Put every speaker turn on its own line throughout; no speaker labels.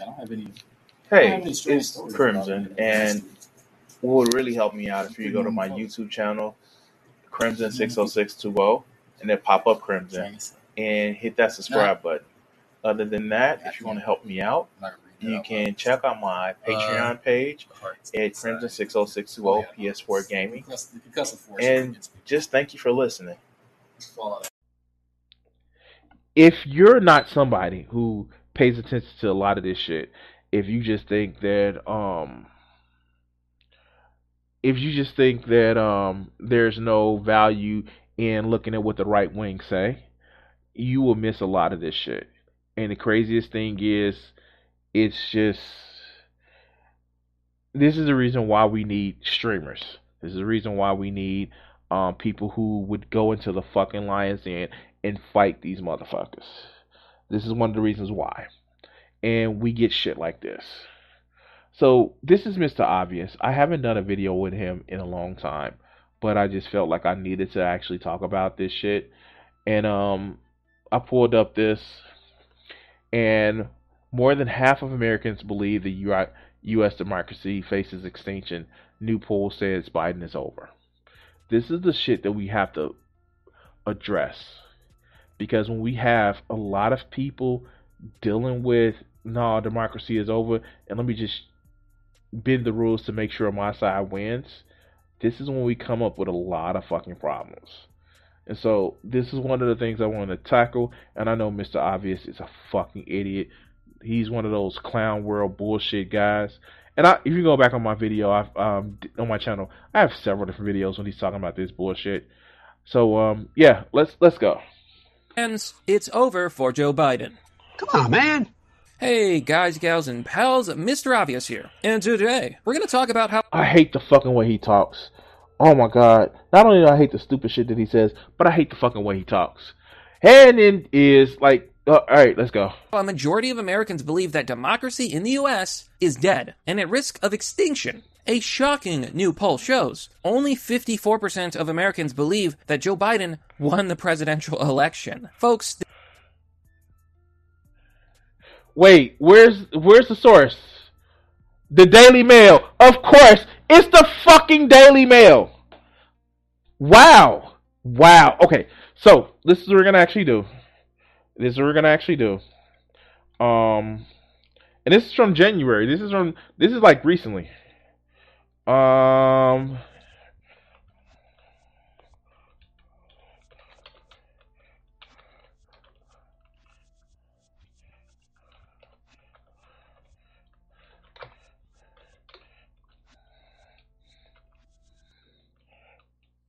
I don't have any.
Hey, it's Crimson, and what would really help me out if you go to my YouTube channel, Crimson six oh six two oh, and then pop up Crimson and hit that subscribe button. Other than that, if you want to help me out, you can check out my Patreon page at Crimson six oh six two oh PS4 Gaming, and just thank you for listening. If you're not somebody who pays attention to a lot of this shit, if you just think that um if you just think that um there's no value in looking at what the right wing say, you will miss a lot of this shit. And the craziest thing is it's just this is the reason why we need streamers. This is the reason why we need um, people who would go into the fucking lion's den and fight these motherfuckers. This is one of the reasons why. And we get shit like this. So this is Mr. Obvious. I haven't done a video with him in a long time, but I just felt like I needed to actually talk about this shit. And um I pulled up this and more than half of Americans believe the US democracy faces extinction. New poll says Biden is over. This is the shit that we have to address. Because when we have a lot of people dealing with no, democracy is over, and let me just bend the rules to make sure my side wins. This is when we come up with a lot of fucking problems. And so this is one of the things I want to tackle. And I know Mr. Obvious is a fucking idiot. He's one of those clown world bullshit guys. And I, if you go back on my video, I've um, on my channel, I have several different videos when he's talking about this bullshit. So um, yeah, let's let's go.
And it's over for Joe Biden.
Come on, man.
Hey, guys, gals, and pals, Mr. Obvious here. And today, we're going to talk about how.
I hate the fucking way he talks. Oh my god. Not only do I hate the stupid shit that he says, but I hate the fucking way he talks. And it is like, uh, alright, let's go.
A majority of Americans believe that democracy in the U.S. is dead and at risk of extinction. A shocking new poll shows only 54% of Americans believe that Joe Biden won the presidential election. Folks,
Wait, where's where's the source? The Daily Mail. Of course, it's the fucking Daily Mail. Wow. Wow. Okay. So, this is what we're going to actually do. This is what we're going to actually do. Um and this is from January. This is from this is like recently. Um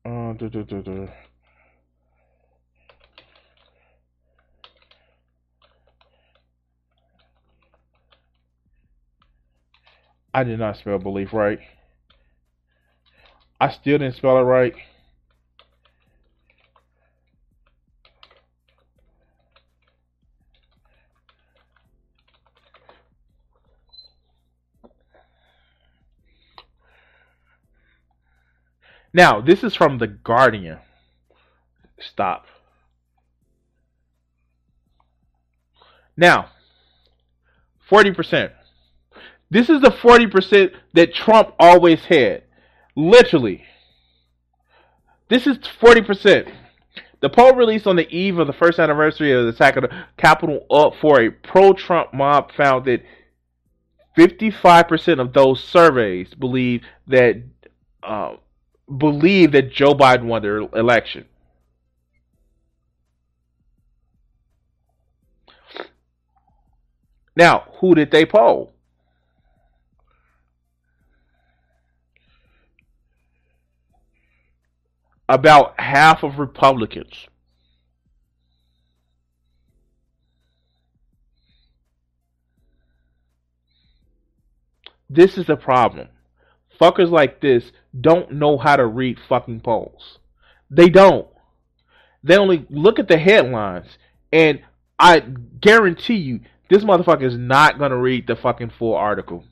Uh, I did not spell belief right. I still didn't spell it right. Now, this is from The Guardian. Stop. Now, 40%. This is the 40% that Trump always had. Literally. This is 40%. The poll released on the eve of the first anniversary of the attack of the Capitol up for a pro Trump mob found that 55% of those surveys believe that uh, believe that Joe Biden won the election. Now, who did they poll? About half of Republicans. This is the problem. Fuckers like this don't know how to read fucking polls. They don't. They only look at the headlines, and I guarantee you, this motherfucker is not gonna read the fucking full article.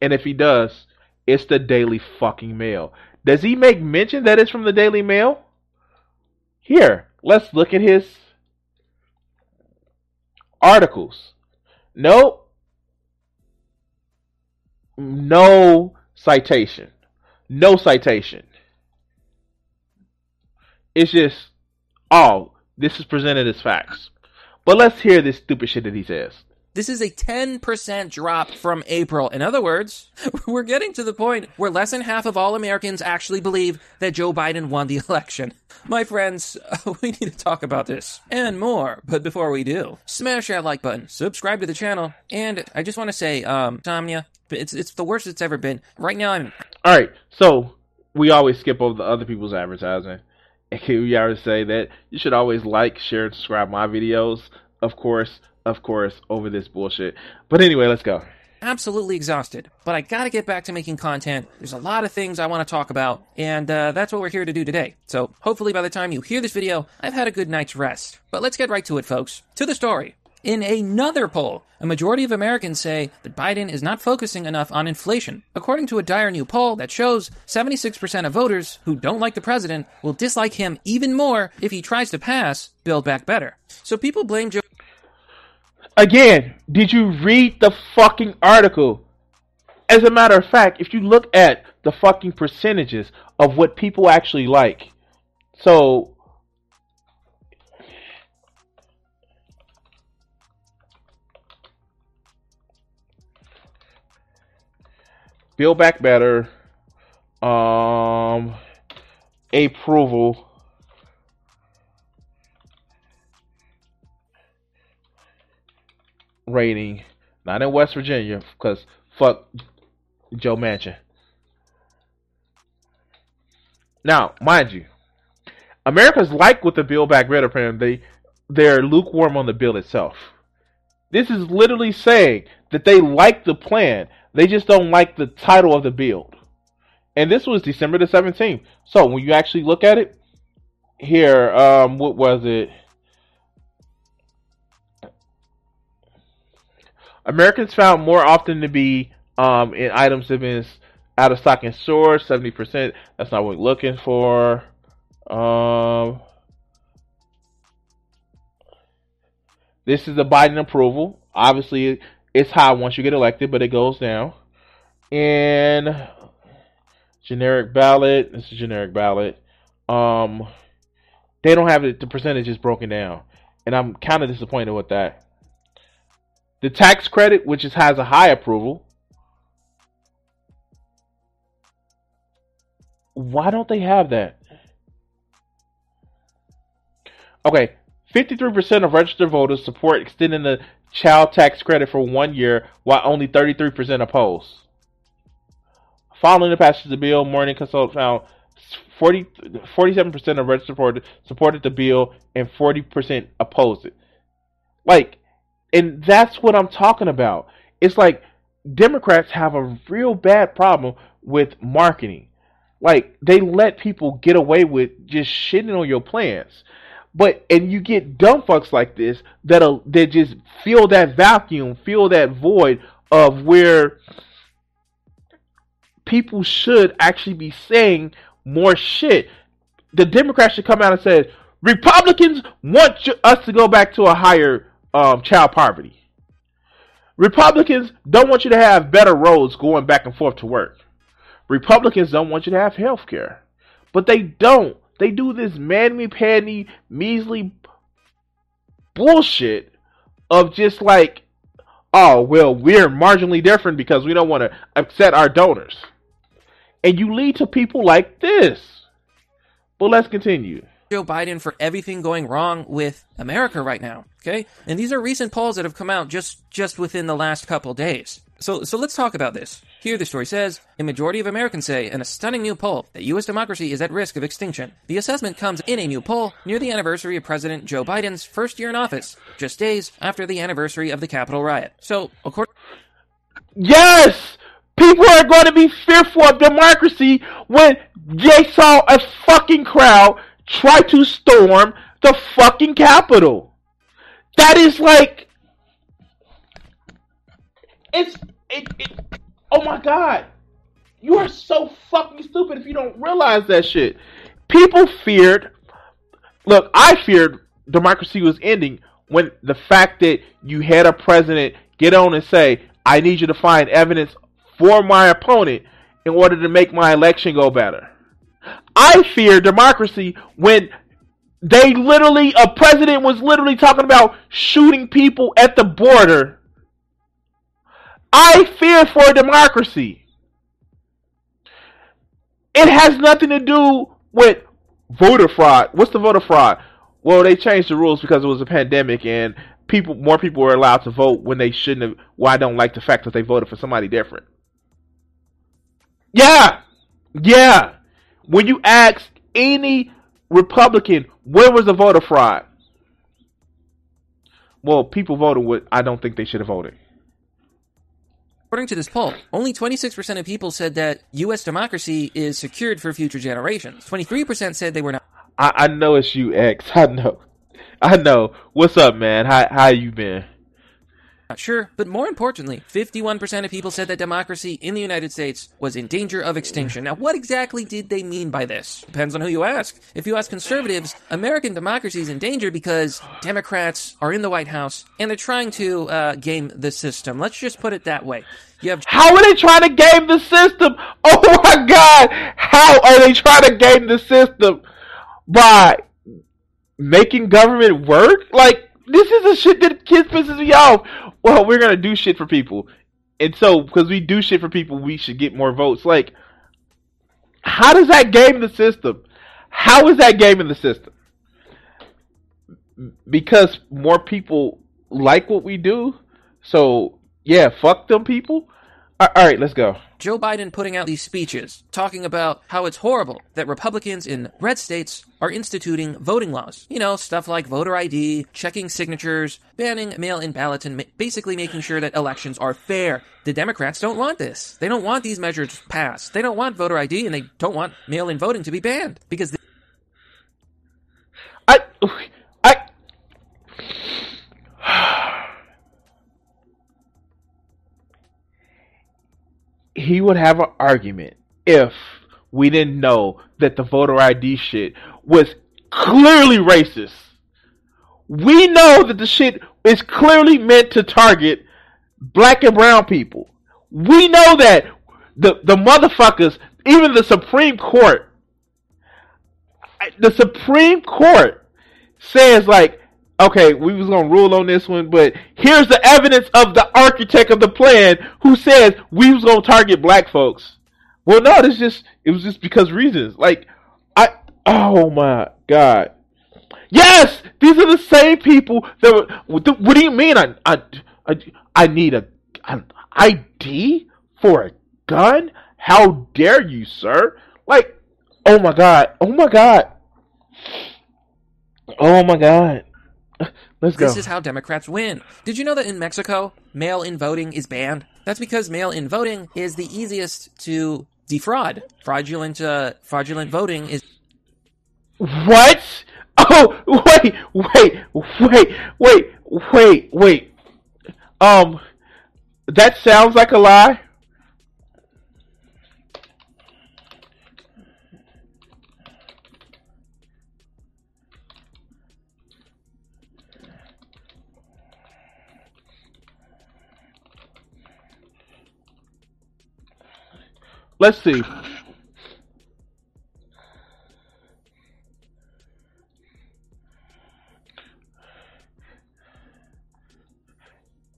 And if he does, it's the Daily fucking Mail. Does he make mention that it's from the Daily Mail? Here, let's look at his articles. Nope. No citation. No citation. It's just, oh, this is presented as facts. But let's hear this stupid shit that he says.
This is a 10% drop from April. In other words, we're getting to the point where less than half of all Americans actually believe that Joe Biden won the election. My friends, we need to talk about this and more. But before we do, smash that like button, subscribe to the channel, and I just want to say, um, Somnia, it's it's the worst it's ever been. Right now, I'm.
All right, so we always skip over the other people's advertising. And we always say that you should always like, share, and subscribe my videos. Of course, of course, over this bullshit. But anyway, let's go.
Absolutely exhausted, but I gotta get back to making content. There's a lot of things I want to talk about, and uh, that's what we're here to do today. So hopefully by the time you hear this video, I've had a good night's rest. But let's get right to it, folks. To the story. In another poll, a majority of Americans say that Biden is not focusing enough on inflation. According to a dire new poll that shows 76% of voters who don't like the president will dislike him even more if he tries to pass Build Back Better. So people blame Joe.
Again, did you read the fucking article? As a matter of fact, if you look at the fucking percentages of what people actually like, so Build Back Better, um, approval. Rating, not in West Virginia, because fuck Joe Manchin. Now, mind you, Americans like with the Build Back Better plan. They they're lukewarm on the bill itself. This is literally saying that they like the plan. They just don't like the title of the bill. And this was December the 17th. So when you actually look at it, here, um, what was it? Americans found more often to be um, in items that been out of stock in stores, 70%. That's not what we're looking for. Um, this is the Biden approval. Obviously, it's high once you get elected, but it goes down. And generic ballot. This is generic ballot. Um, they don't have it. The percentages broken down, and I'm kind of disappointed with that. The tax credit, which is, has a high approval. Why don't they have that? Okay, 53% of registered voters support extending the child tax credit for one year, while only 33% oppose. Following the passage of the bill, Morning Consult found 40, 47% of registered voters supported the bill and 40% opposed it. Like, and that's what I'm talking about. It's like Democrats have a real bad problem with marketing. Like, they let people get away with just shitting on your plans. But and you get dumb fucks like this that'll that just fill that vacuum, fill that void of where people should actually be saying more shit. The Democrats should come out and say Republicans want us to go back to a higher um, child poverty. Republicans don't want you to have better roads going back and forth to work. Republicans don't want you to have health care. But they don't. They do this manly panty measly bullshit of just like, oh, well, we're marginally different because we don't want to upset our donors. And you lead to people like this. But let's continue.
Joe Biden for everything going wrong with America right now. Okay, and these are recent polls that have come out just just within the last couple days. So so let's talk about this. Here the story says a majority of Americans say in a stunning new poll that U.S. democracy is at risk of extinction. The assessment comes in a new poll near the anniversary of President Joe Biden's first year in office, just days after the anniversary of the Capitol riot. So according
Yes, people are going to be fearful of democracy when they saw a fucking crowd try to storm the fucking Capitol. That is like, it's it, it. Oh my god, you are so fucking stupid if you don't realize that shit. People feared. Look, I feared democracy was ending when the fact that you had a president get on and say, "I need you to find evidence for my opponent in order to make my election go better." I fear democracy when they literally a president was literally talking about shooting people at the border. I fear for democracy. It has nothing to do with voter fraud. What's the voter fraud? Well, they changed the rules because it was a pandemic and people more people were allowed to vote when they shouldn't have. Well, I don't like the fact that they voted for somebody different. Yeah. Yeah. When you ask any Republican, where was the voter fraud? Well, people voted what I don't think they should have voted.
According to this poll, only 26% of people said that U.S. democracy is secured for future generations. 23% said they were not.
I, I know it's you, X. I know. I know. What's up, man? How how you been?
Not sure, but more importantly, 51% of people said that democracy in the United States was in danger of extinction. Now, what exactly did they mean by this? Depends on who you ask. If you ask conservatives, American democracy is in danger because Democrats are in the White House and they're trying to uh, game the system. Let's just put it that way.
You have How are they trying to game the system? Oh my god! How are they trying to game the system? By making government work? Like this is the shit that kids pisses me off. Well, we're gonna do shit for people, and so because we do shit for people, we should get more votes. Like, how does that game the system? How is that game in the system? Because more people like what we do. So yeah, fuck them people. All right, let's go.
Joe Biden putting out these speeches talking about how it's horrible that Republicans in red states are instituting voting laws. You know, stuff like voter ID, checking signatures, banning mail in ballots, and ma- basically making sure that elections are fair. The Democrats don't want this. They don't want these measures passed. They don't want voter ID and they don't want mail in voting to be banned because. They-
I. he would have an argument if we didn't know that the voter ID shit was clearly racist. We know that the shit is clearly meant to target black and brown people. We know that the the motherfuckers, even the Supreme Court, the Supreme Court says like, okay, we was gonna rule on this one, but here's the evidence of the architect of the plan who says we was gonna target black folks. Well, no, it's just it was just because reasons. Like, I oh my god, yes, these are the same people that. Were, what do you mean? I I I, I need a an ID for a gun? How dare you, sir? Like, oh my god, oh my god, oh my god. Let's go.
This is how Democrats win. Did you know that in Mexico, mail in voting is banned? That's because mail in voting is the easiest to defraud. Fraudulent, uh, fraudulent voting is.
What? Oh, wait, wait, wait, wait, wait, wait. Um, that sounds like a lie. Let's see.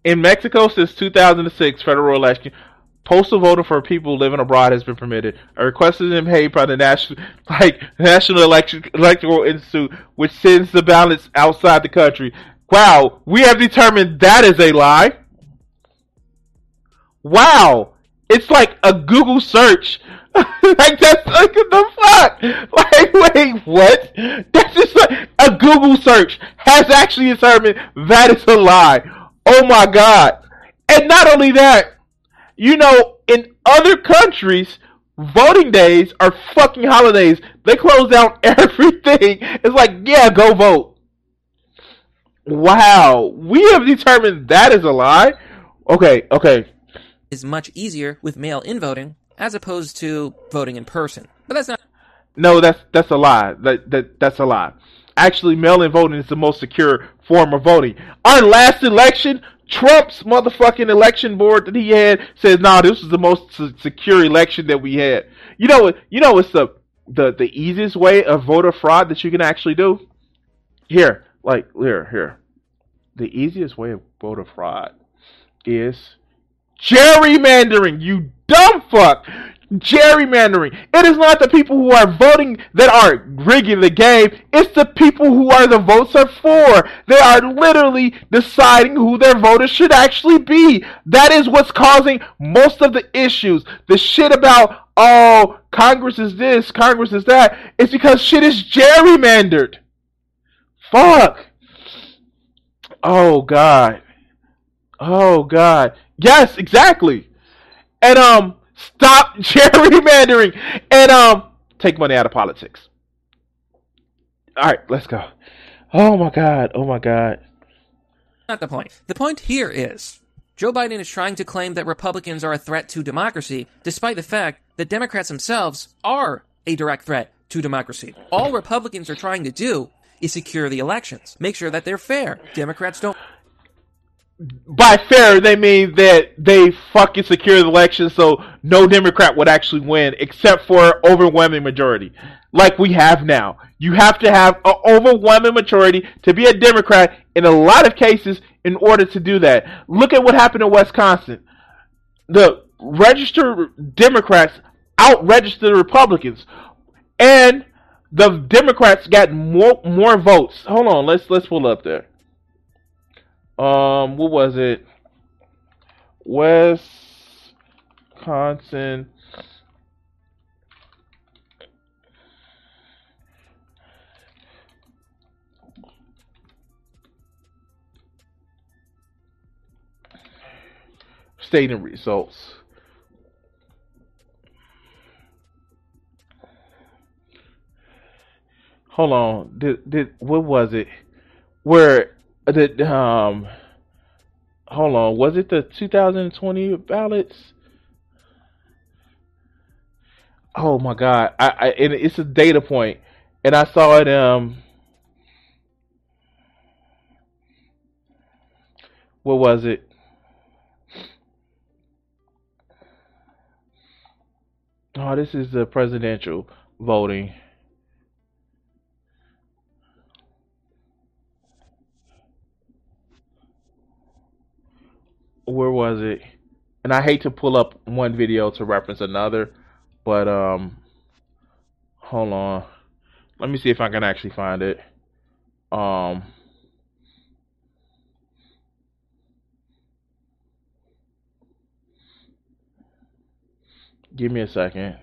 In Mexico, since 2006 federal election, postal voting for people living abroad has been permitted. A request been made by the national, like National Election Electoral Institute, which sends the ballots outside the country. Wow, we have determined that is a lie. Wow, it's like a Google search. like that's like the fuck. Like wait, what? That's just like a Google search has actually determined that is a lie. Oh my god! And not only that, You know, in other countries, voting days are fucking holidays. They close down everything. It's like, yeah, go vote. Wow, we have determined that is a lie. Okay, okay.
Is much easier with mail in voting as opposed to voting in person. But that's not.
No, that's that's a lie. That that that's a lie. Actually, mail-in voting is the most secure form of voting. Our last election, Trump's motherfucking election board that he had says, "Nah, this was the most secure election that we had." You know, you know, it's the the the easiest way of voter fraud that you can actually do. Here, like here, here, the easiest way of voter fraud is gerrymandering. You dumb fuck gerrymandering. It is not the people who are voting that are rigging the game. It's the people who are the votes are for. They are literally deciding who their voters should actually be. That is what's causing most of the issues. The shit about, oh, Congress is this, Congress is that. It's because shit is gerrymandered. Fuck. Oh, God. Oh, God. Yes, exactly. And, um, Stop gerrymandering and um take money out of politics. All right, let's go. Oh my god. Oh my god.
Not the point. The point here is Joe Biden is trying to claim that Republicans are a threat to democracy, despite the fact that Democrats themselves are a direct threat to democracy. All Republicans are trying to do is secure the elections, make sure that they're fair. Democrats don't
by fair, they mean that they fucking secure the election so no Democrat would actually win except for overwhelming majority, like we have now. You have to have an overwhelming majority to be a Democrat in a lot of cases in order to do that. Look at what happened in Wisconsin. The registered Democrats out-registered Republicans, and the Democrats got more more votes. Hold on, let's let's pull up there um, what was it? Wisconsin. Stating results. Hold on. Did did what was it? Where the um hold on. Was it the 2020 ballots? Oh my god. I, I and it's a data point. And i saw it um what was it? Oh this is the presidential voting where was it? And I hate to pull up one video to reference another, but um, hold on. Let me see if I can actually find it. Um. Give me a second.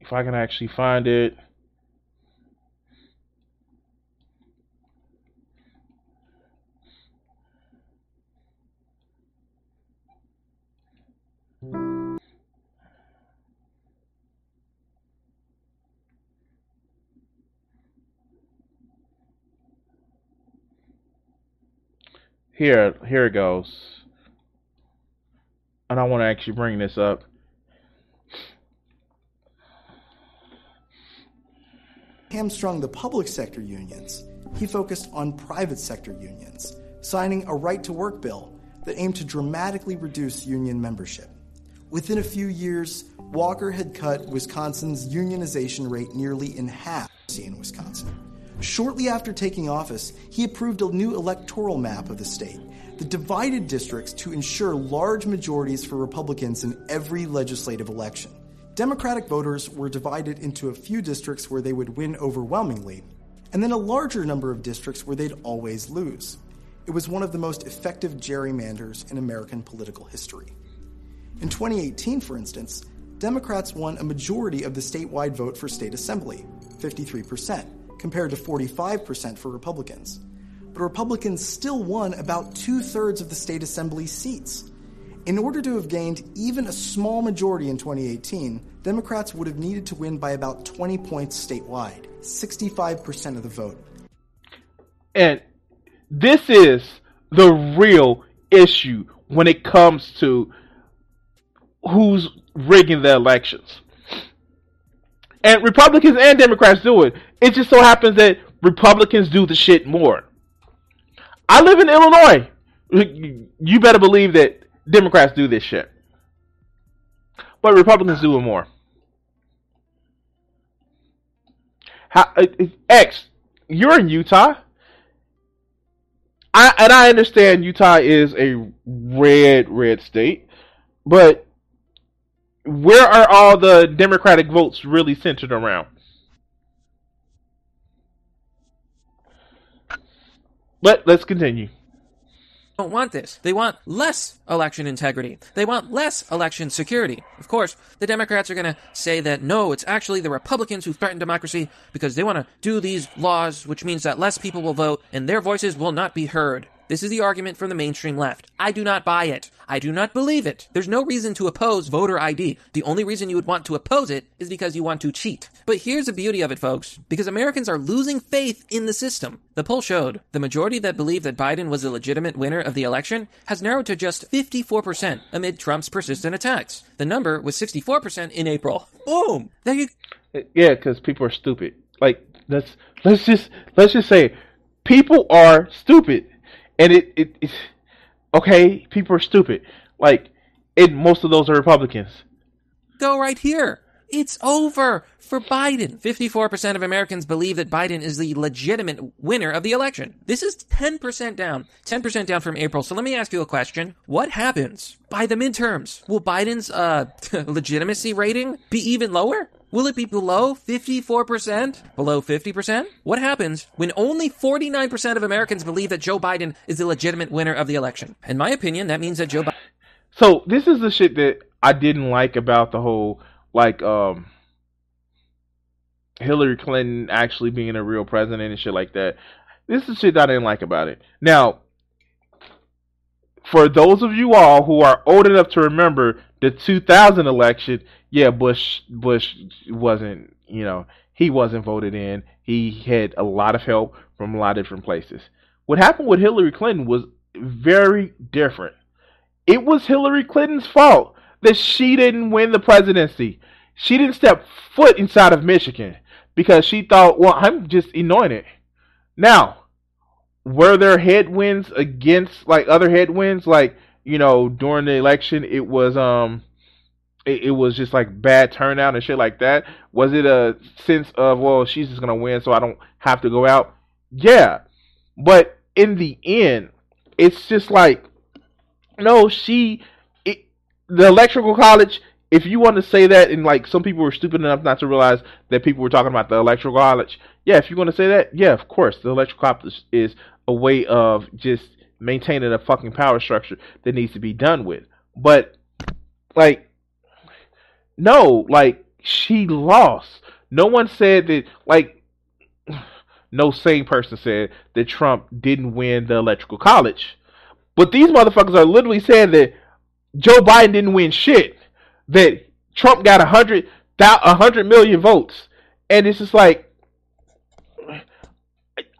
If I can actually find it. Here, here it goes. And I want to actually bring this up.
Hamstrung the public sector unions. He focused on private sector unions, signing a right to work bill that aimed to dramatically reduce union membership. Within a few years, Walker had cut Wisconsin's unionization rate nearly in half in Wisconsin. Shortly after taking office, he approved a new electoral map of the state that divided districts to ensure large majorities for Republicans in every legislative election. Democratic voters were divided into a few districts where they would win overwhelmingly, and then a larger number of districts where they'd always lose. It was one of the most effective gerrymanders in American political history. In 2018, for instance, Democrats won a majority of the statewide vote for state assembly, 53%, compared to 45% for Republicans. But Republicans still won about two thirds of the state assembly seats. In order to have gained even a small majority in 2018, Democrats would have needed to win by about 20 points statewide, 65% of the vote.
And this is the real issue when it comes to who's rigging the elections. And Republicans and Democrats do it. It just so happens that Republicans do the shit more. I live in Illinois. You better believe that Democrats do this shit. But Republicans do it more. How, uh, X, you're in Utah. I and I understand Utah is a red red state, but where are all the Democratic votes really centered around? But let's continue
don't want this. They want less election integrity. They want less election security. Of course, the Democrats are going to say that no, it's actually the Republicans who threaten democracy because they want to do these laws, which means that less people will vote and their voices will not be heard. This is the argument from the mainstream left. I do not buy it. I do not believe it. There's no reason to oppose voter ID. The only reason you would want to oppose it is because you want to cheat. But here's the beauty of it, folks. Because Americans are losing faith in the system. The poll showed the majority that believed that Biden was a legitimate winner of the election has narrowed to just 54% amid Trump's persistent attacks. The number was 64% in April. Boom! There you
Yeah, because people are stupid. Like let's let's just let's just say people are stupid and it, it it's okay. People are stupid. Like, and most of those are Republicans.
Go right here. It's over for Biden. 54% of Americans believe that Biden is the legitimate winner of the election. This is 10% down. 10% down from April. So let me ask you a question. What happens by the midterms? Will Biden's uh, legitimacy rating be even lower? Will it be below 54%? Below 50%? What happens when only 49% of Americans believe that Joe Biden is the legitimate winner of the election? In my opinion, that means that Joe Biden.
So this is the shit that I didn't like about the whole, like, um, Hillary Clinton actually being a real president and shit like that. This is shit I didn't like about it. Now, for those of you all who are old enough to remember the 2000 election, yeah, Bush Bush wasn't, you know, he wasn't voted in. He had a lot of help from a lot of different places. What happened with Hillary Clinton was very different. It was Hillary Clinton's fault that she didn't win the presidency. She didn't step foot inside of Michigan because she thought, well, I'm just anointed. Now, were there headwinds against like other headwinds? Like, you know, during the election, it was um it, it, was just like bad turnout and shit like that? Was it a sense of well, she's just gonna win, so I don't have to go out? Yeah, but in the end, it's just like no, she it, the electrical college. If you want to say that, and like some people were stupid enough not to realize that people were talking about the electrical college, yeah, if you want to say that, yeah, of course, the electrical college is a way of just maintaining a fucking power structure that needs to be done with. But like no, like she lost. No one said that like no sane person said that Trump didn't win the electrical college. But these motherfuckers are literally saying that Joe Biden didn't win shit. That Trump got a hundred a hundred million votes. And it's just like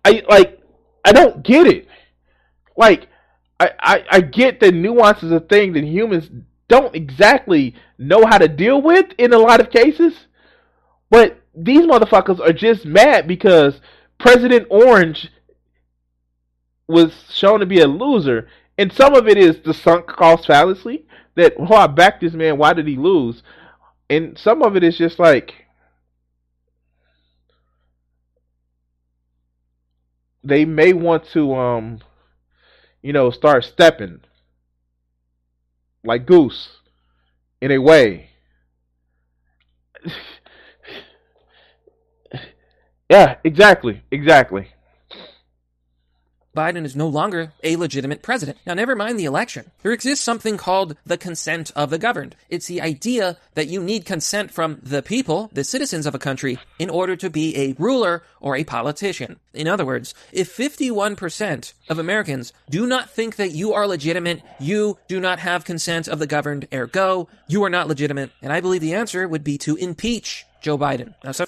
I like I don't get it. Like I, I, I get the nuances of thing that humans don't exactly know how to deal with in a lot of cases. But these motherfuckers are just mad because President Orange was shown to be a loser. And some of it is the sunk cost fallacy that, oh, I backed this man, why did he lose? And some of it is just like, they may want to, um, you know, start stepping like Goose in a way. yeah, exactly, exactly.
Biden is no longer a legitimate president. Now, never mind the election. There exists something called the consent of the governed. It's the idea that you need consent from the people, the citizens of a country, in order to be a ruler or a politician. In other words, if 51% of Americans do not think that you are legitimate, you do not have consent of the governed, ergo, you are not legitimate. And I believe the answer would be to impeach Joe Biden. Now, so-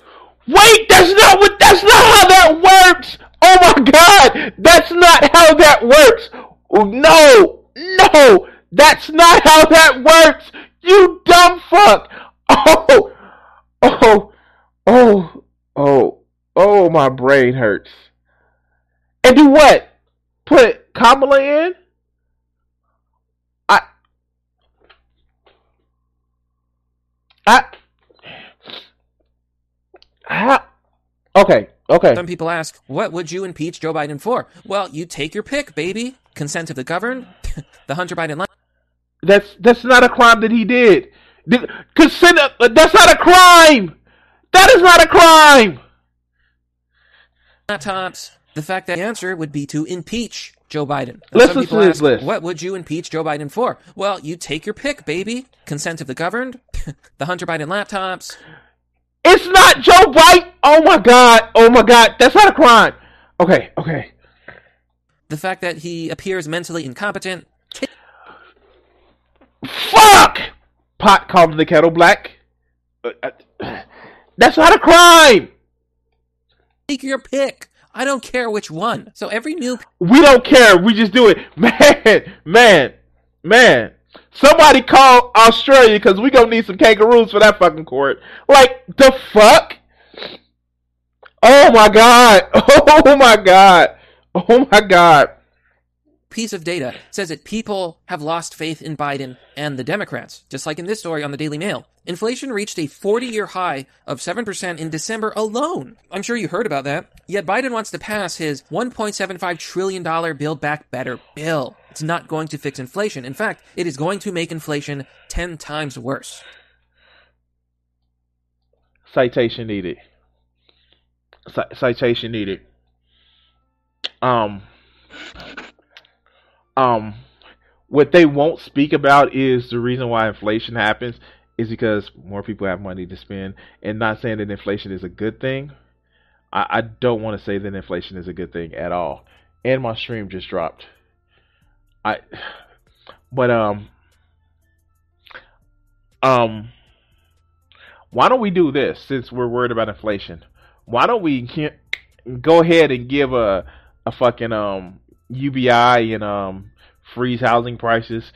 Wait, that's not what. That's not how that works. Oh my God, that's not how that works. No, no, that's not how that works. You dumb fuck. Oh, oh, oh, oh, oh, my brain hurts. And do what? Put Kamala in? I, I. How? Okay, okay.
Some people ask, what would you impeach Joe Biden for? Well, you take your pick, baby. Consent of the governed, the Hunter Biden line.
That's that's not a crime that he did. The- Consent. uh, That's not a crime. That is not a crime.
laptops. The fact that the answer would be to impeach Joe Biden. Now, some
listen
people
to this
ask,
list.
What would you impeach Joe Biden for? Well, you take your pick, baby. Consent of the governed, the Hunter Biden laptops,
It's not Joe Biden. Oh my God. Oh my God. That's not a crime. Okay. Okay.
the fact that he appears mentally incompetent,
Fuck. Pot called the kettle black. Uh, uh, That's not a crime.
take your pick. I don't care which one. So every new
We don't care. We just do it. Man, man, man. Somebody call Australia because we gonna need some kangaroos for that fucking court. Like the fuck? Oh my god. Oh my god. Oh my god.
piece of data says that people have lost faith in Biden and the Democrats, just like in this story on the Daily Mail. Inflation reached a 40 year high of 7% in December alone. I'm sure you heard about that. Yet Biden wants to pass his $1.75 trillion Build Back Better bill. It's not going to fix inflation. In fact, it is going to make inflation 10 times worse.
Citation needed. Ci- citation needed. Um. Um. What they won't speak about is the reason why inflation happens is because more people have money to spend. And not saying that inflation is a good thing. I, I don't want to say that inflation is a good thing at all. And my stream just dropped. I. But um. Um why don't we do this since we're worried about inflation? Why don't we go ahead and give a a fucking um UBI and um freeze housing prices,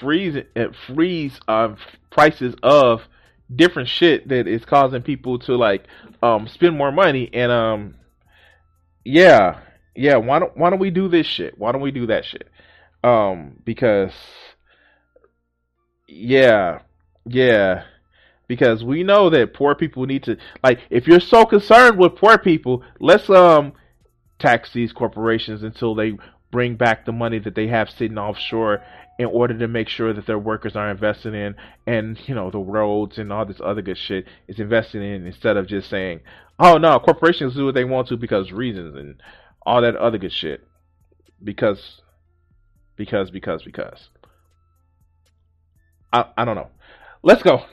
freeze uh, freeze uh, prices of different shit that is causing people to like um spend more money and um yeah yeah why don't why don't we do this shit? Why don't we do that shit? Um because yeah yeah. Because we know that poor people need to like if you're so concerned with poor people let's um tax these corporations until they bring back the money that they have sitting offshore in order to make sure that their workers are invested in and you know the roads and all this other good shit is invested in instead of just saying oh no corporations do what they want to because reasons and all that other good shit. Because because because because I, I don't know let's go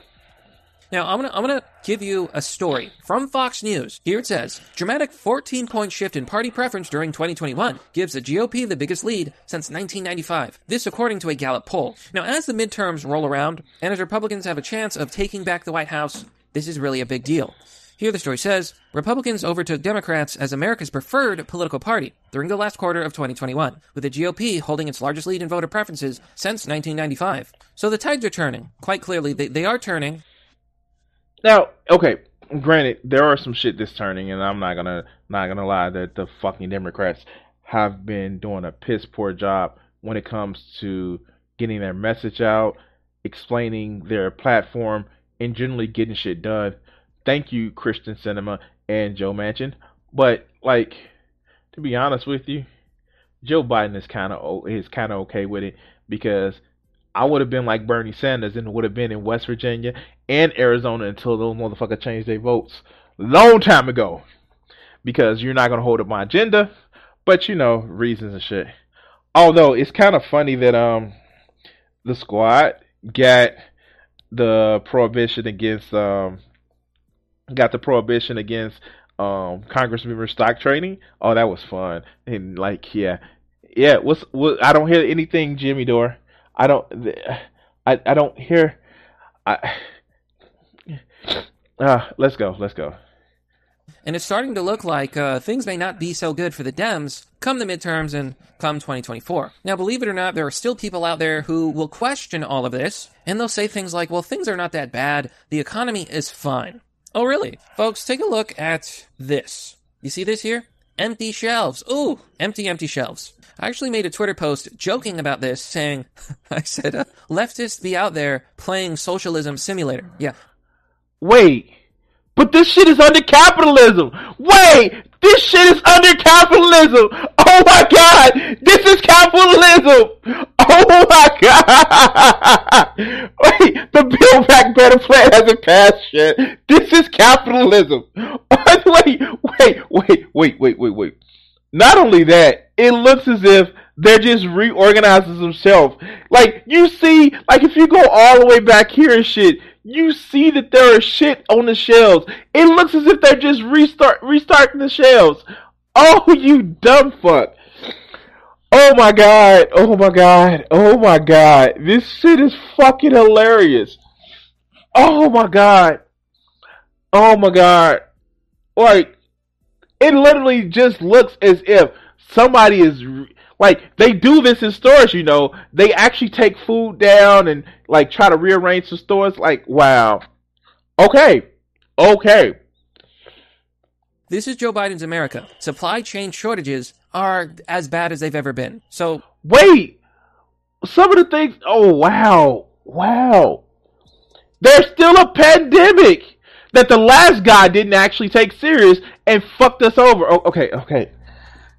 Now, I'm gonna I'm gonna give you a story from Fox News. Here it says: dramatic 14 point shift in party preference during 2021 gives the GOP the biggest lead since 1995. This, according to a Gallup poll. Now, as the midterms roll around and as Republicans have a chance of taking back the White House, this is really a big deal. Here the story says Republicans overtook Democrats as America's preferred political party during the last quarter of 2021, with the GOP holding its largest lead in voter preferences since 1995. So the tides are turning. Quite clearly, they, they are turning.
Now, okay, granted, there are some shit that's turning, and I'm not gonna not gonna lie that the fucking Democrats have been doing a piss poor job when it comes to getting their message out, explaining their platform, and generally getting shit done. Thank you, Kyrsten Sinema and Joe Manchin. But like, to be honest with you, Joe Biden is kind of is kind of okay with it because I would have been like Bernie Sanders and would have been in West Virginia and Arizona until those motherfuckers changed their votes long time ago. Because you're not gonna hold up my agenda, but you know, reasons and shit. Although it's kind of funny that um the squad got the prohibition against um got the prohibition against um Congress member stock trading. Oh, that was fun. And like, yeah, yeah. What's what? I don't hear anything, Jimmy Dore. I don't. I I don't hear. I. Uh, let's go. Let's go.
And it's starting to look like uh, things may not be so good for the Dems come the midterms and come 2024. Now, believe it or not, there are still people out there who will question all of this, and they'll say things like, well, things are not that bad. The economy is fine. Oh, really? Folks, take a look at this. You see this here? Empty shelves. Ooh, empty, empty shelves. I actually made a Twitter post joking about this, saying, I said, uh, leftists be out there playing socialism simulator. Yeah.
Wait. But this shit is under capitalism. Wait, this shit is under capitalism. Oh my god, this is capitalism. Oh my god. Wait, the Build Back Better plan hasn't passed yet. This is capitalism. wait, wait, wait, wait, wait, wait, wait. Not only that, it looks as if they're just reorganizing themselves. Like you see, like if you go all the way back here and shit, you see that there are shit on the shelves. It looks as if they're just restart restarting the shelves. Oh, you dumb fuck. Oh my god. Oh my god. Oh my god. This shit is fucking hilarious. Oh my god. Oh my god. Like, it literally just looks as if somebody is like they do this in stores, you know. They actually take food down and like try to rearrange the stores. Like, wow. Okay. Okay.
This is Joe Biden's America. Supply chain shortages are as bad as they've ever been. So
wait. Some of the things oh wow. Wow. There's still a pandemic that the last guy didn't actually take serious and fucked us over. Oh, okay, okay.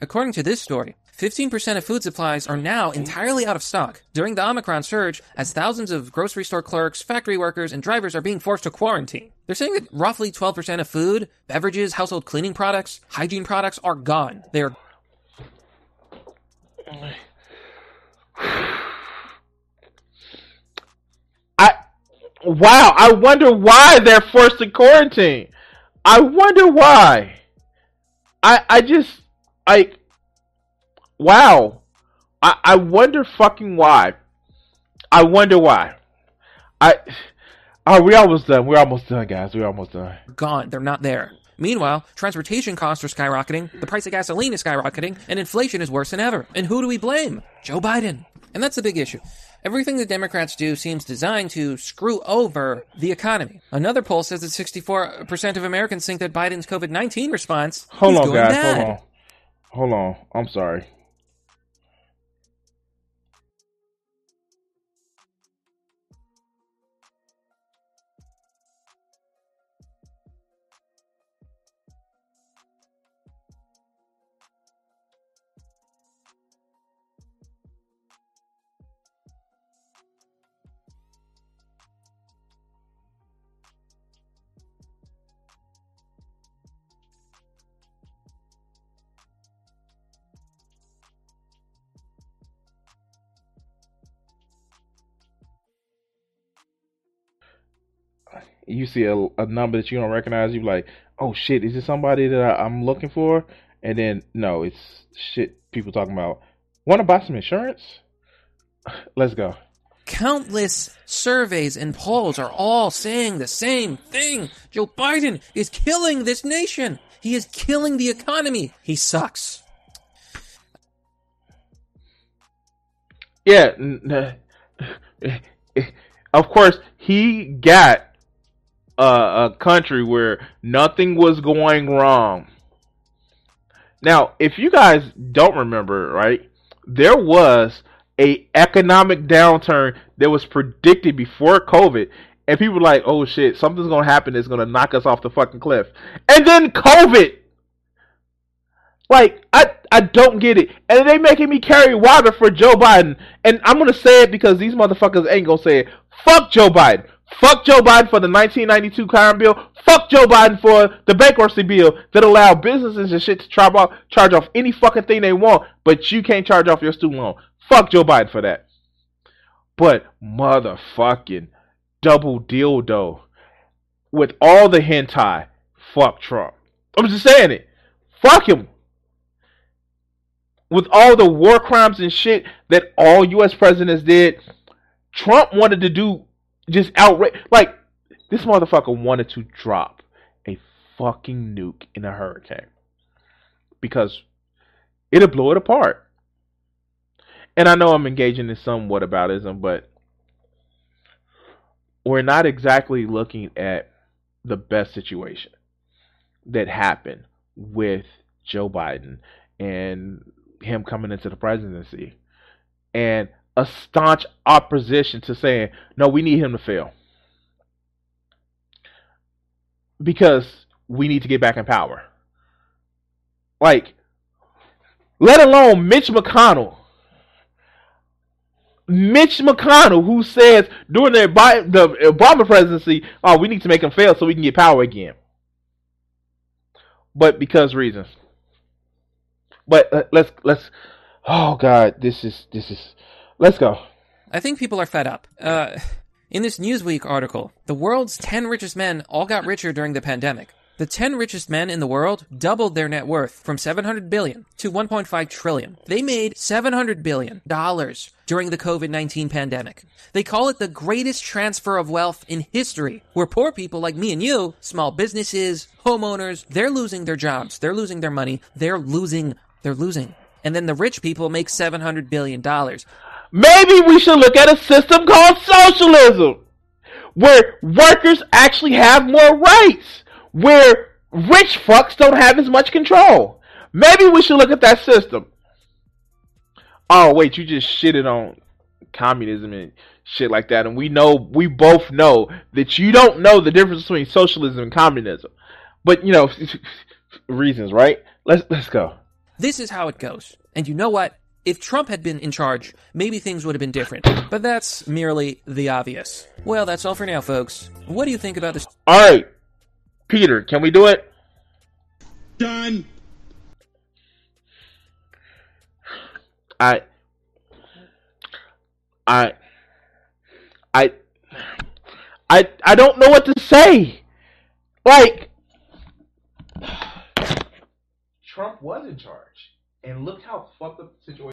According to this story, 15% of food supplies are now entirely out of stock during the Omicron surge as thousands of grocery store clerks, factory workers, and drivers are being forced to quarantine. They're saying that roughly 12% of food, beverages, household cleaning products, hygiene products are gone. They are.
I. Wow, I wonder why they're forced to quarantine. I wonder why. I I just like wow. I I wonder fucking why. I wonder why. I are we almost done? We're almost done, guys. We're almost done.
Gone. They're not there. Meanwhile, transportation costs are skyrocketing, the price of gasoline is skyrocketing, and inflation is worse than ever. And who do we blame? Joe Biden. And that's the big issue. Everything the Democrats do seems designed to screw over the economy. Another poll says that 64% of Americans think that Biden's COVID 19 response
Hold on, guys.
bad.
Hold on. Hold on. I'm sorry. You see a, a number that you don't recognize, you're like, oh shit, is this somebody that I, I'm looking for? And then no, it's shit. People talking about want to buy some insurance. Let's go.
Countless surveys and polls are all saying the same thing. Joe Biden is killing this nation. He is killing the economy. He sucks.
Yeah, of course he got a, country where nothing was going wrong. Now, if you guys don't remember, right, there was a economic downturn that was predicted before COVID, and people were like, "Oh shit, something's gonna happen that's gonna knock us off the fucking cliff," and then COVID. Like I, I don't get it, and they making me carry water for Joe Biden, and I'm gonna say it because these motherfuckers ain't gonna say it. Fuck Joe Biden. Fuck Joe Biden for the 1992 crime bill. Fuck Joe Biden for the bankruptcy bill that allow businesses and shit to charge off, charge off any fucking thing they want, but you can't charge off your student loan. Fuck Joe Biden for that. But motherfucking double dildo with all the hentai. Fuck Trump. I'm just saying it. Fuck him. With all the war crimes and shit that all U.S. presidents did, Trump wanted to do just outrage. Like this motherfucker wanted to drop a fucking nuke in a hurricane because it'll blow it apart. And I know I'm engaging in some whataboutism, but we're not exactly looking at the best situation that happened with Joe Biden and him coming into the presidency. And a staunch opposition to saying, no, we need him to fail. Because we need to get back in power. Like, let alone Mitch McConnell. Mitch McConnell, who says during the, the Obama presidency, oh, we need to make him fail so we can get power again. But because reasons. But uh, let's let's. Oh God, this is this is Let's go.
I think people are fed up. Uh, in this Newsweek article, the world's 10 richest men all got richer during the pandemic. The 10 richest men in the world doubled their net worth from 700 billion to 1.5 trillion. They made 700 billion dollars during the COVID-19 pandemic. They call it the greatest transfer of wealth in history, where poor people like me and you, small businesses, homeowners, they're losing their jobs, they're losing their money, they're losing, they're losing. And then the rich people make 700 billion dollars.
Maybe we should look at a system called socialism, where workers actually have more rights, where rich fucks don't have as much control. Maybe we should look at that system. Oh wait, you just shitted on communism and shit like that, and we know we both know that you don't know the difference between socialism and communism. But you know, reasons, right? Let's let's go.
This is how it goes. And you know what? If Trump had been in charge, maybe things would have been different. But that's merely the obvious. Well, that's all for now, folks. What do you think about this?
All right, Peter, can we do it?
Done.
I, I, I, I, I don't know what to say. Like, Trump was in charge. And look how fucked up the situation